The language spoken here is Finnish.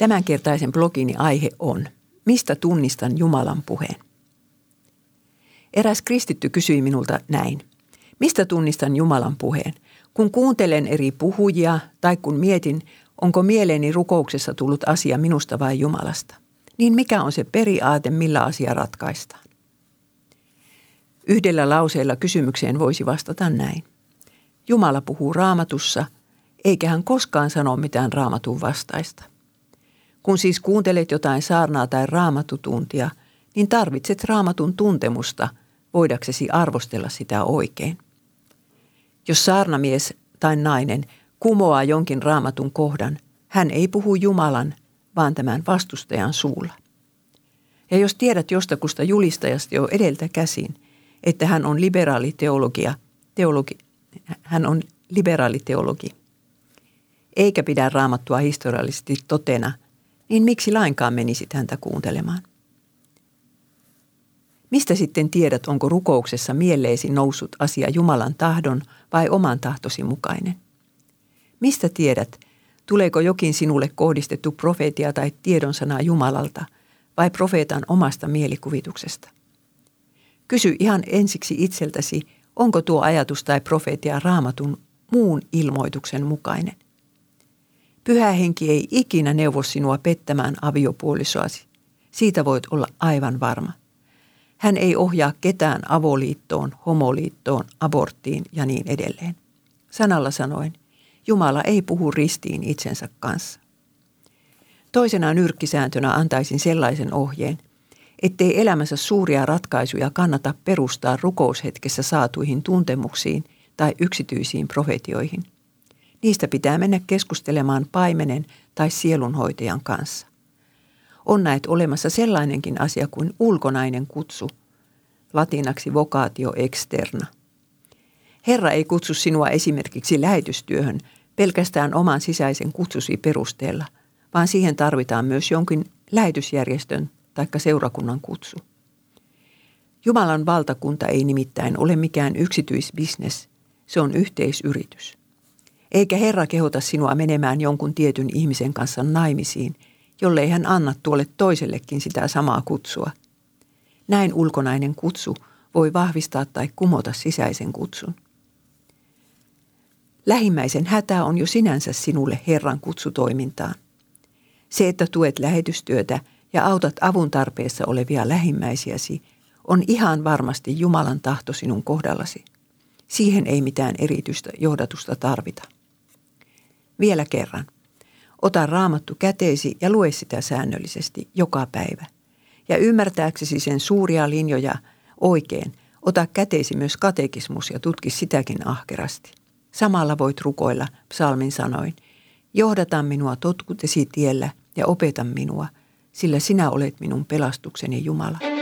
Tämänkertaisen blogini aihe on, mistä tunnistan Jumalan puheen? Eräs kristitty kysyi minulta näin. Mistä tunnistan Jumalan puheen? Kun kuuntelen eri puhujia tai kun mietin, onko mieleeni rukouksessa tullut asia minusta vai Jumalasta, niin mikä on se periaate, millä asia ratkaistaan? Yhdellä lauseella kysymykseen voisi vastata näin. Jumala puhuu raamatussa, eikä hän koskaan sano mitään raamatun vastaista. Kun siis kuuntelet jotain saarnaa tai raamatutuntia, niin tarvitset raamatun tuntemusta voidaksesi arvostella sitä oikein. Jos saarnamies tai nainen kumoaa jonkin raamatun kohdan, hän ei puhu Jumalan, vaan tämän vastustajan suulla. Ja jos tiedät jostakusta julistajasta jo edeltä käsin, että hän on liberaali teologi, hän on liberaali teologi, eikä pidä raamattua historiallisesti totena, niin miksi lainkaan menisit häntä kuuntelemaan? Mistä sitten tiedät, onko rukouksessa mieleesi noussut asia Jumalan tahdon vai oman tahtosi mukainen? Mistä tiedät, tuleeko jokin sinulle kohdistettu profeetia tai tiedonsana Jumalalta vai profeetan omasta mielikuvituksesta? Kysy ihan ensiksi itseltäsi, onko tuo ajatus tai profeetia raamatun muun ilmoituksen mukainen. Pyhä henki ei ikinä neuvo sinua pettämään aviopuolisoasi. Siitä voit olla aivan varma. Hän ei ohjaa ketään avoliittoon, homoliittoon, aborttiin ja niin edelleen. Sanalla sanoen, Jumala ei puhu ristiin itsensä kanssa. Toisena nyrkkisääntönä antaisin sellaisen ohjeen, ettei elämänsä suuria ratkaisuja kannata perustaa rukoushetkessä saatuihin tuntemuksiin tai yksityisiin profetioihin. Niistä pitää mennä keskustelemaan paimenen tai sielunhoitajan kanssa on näet olemassa sellainenkin asia kuin ulkonainen kutsu, latinaksi vocatio externa. Herra ei kutsu sinua esimerkiksi lähetystyöhön pelkästään oman sisäisen kutsusi perusteella, vaan siihen tarvitaan myös jonkin lähetysjärjestön tai seurakunnan kutsu. Jumalan valtakunta ei nimittäin ole mikään yksityisbisnes, se on yhteisyritys. Eikä Herra kehota sinua menemään jonkun tietyn ihmisen kanssa naimisiin – jollei hän anna tuolle toisellekin sitä samaa kutsua. Näin ulkonainen kutsu voi vahvistaa tai kumota sisäisen kutsun. Lähimmäisen hätä on jo sinänsä sinulle Herran kutsutoimintaan. Se, että tuet lähetystyötä ja autat avun tarpeessa olevia lähimmäisiäsi, on ihan varmasti Jumalan tahto sinun kohdallasi. Siihen ei mitään erityistä johdatusta tarvita. Vielä kerran. Ota raamattu käteesi ja lue sitä säännöllisesti joka päivä. Ja ymmärtääksesi sen suuria linjoja oikein, ota käteesi myös katekismus ja tutki sitäkin ahkerasti. Samalla voit rukoilla psalmin sanoin, johdata minua totkutesi tiellä ja opeta minua, sillä sinä olet minun pelastukseni Jumala.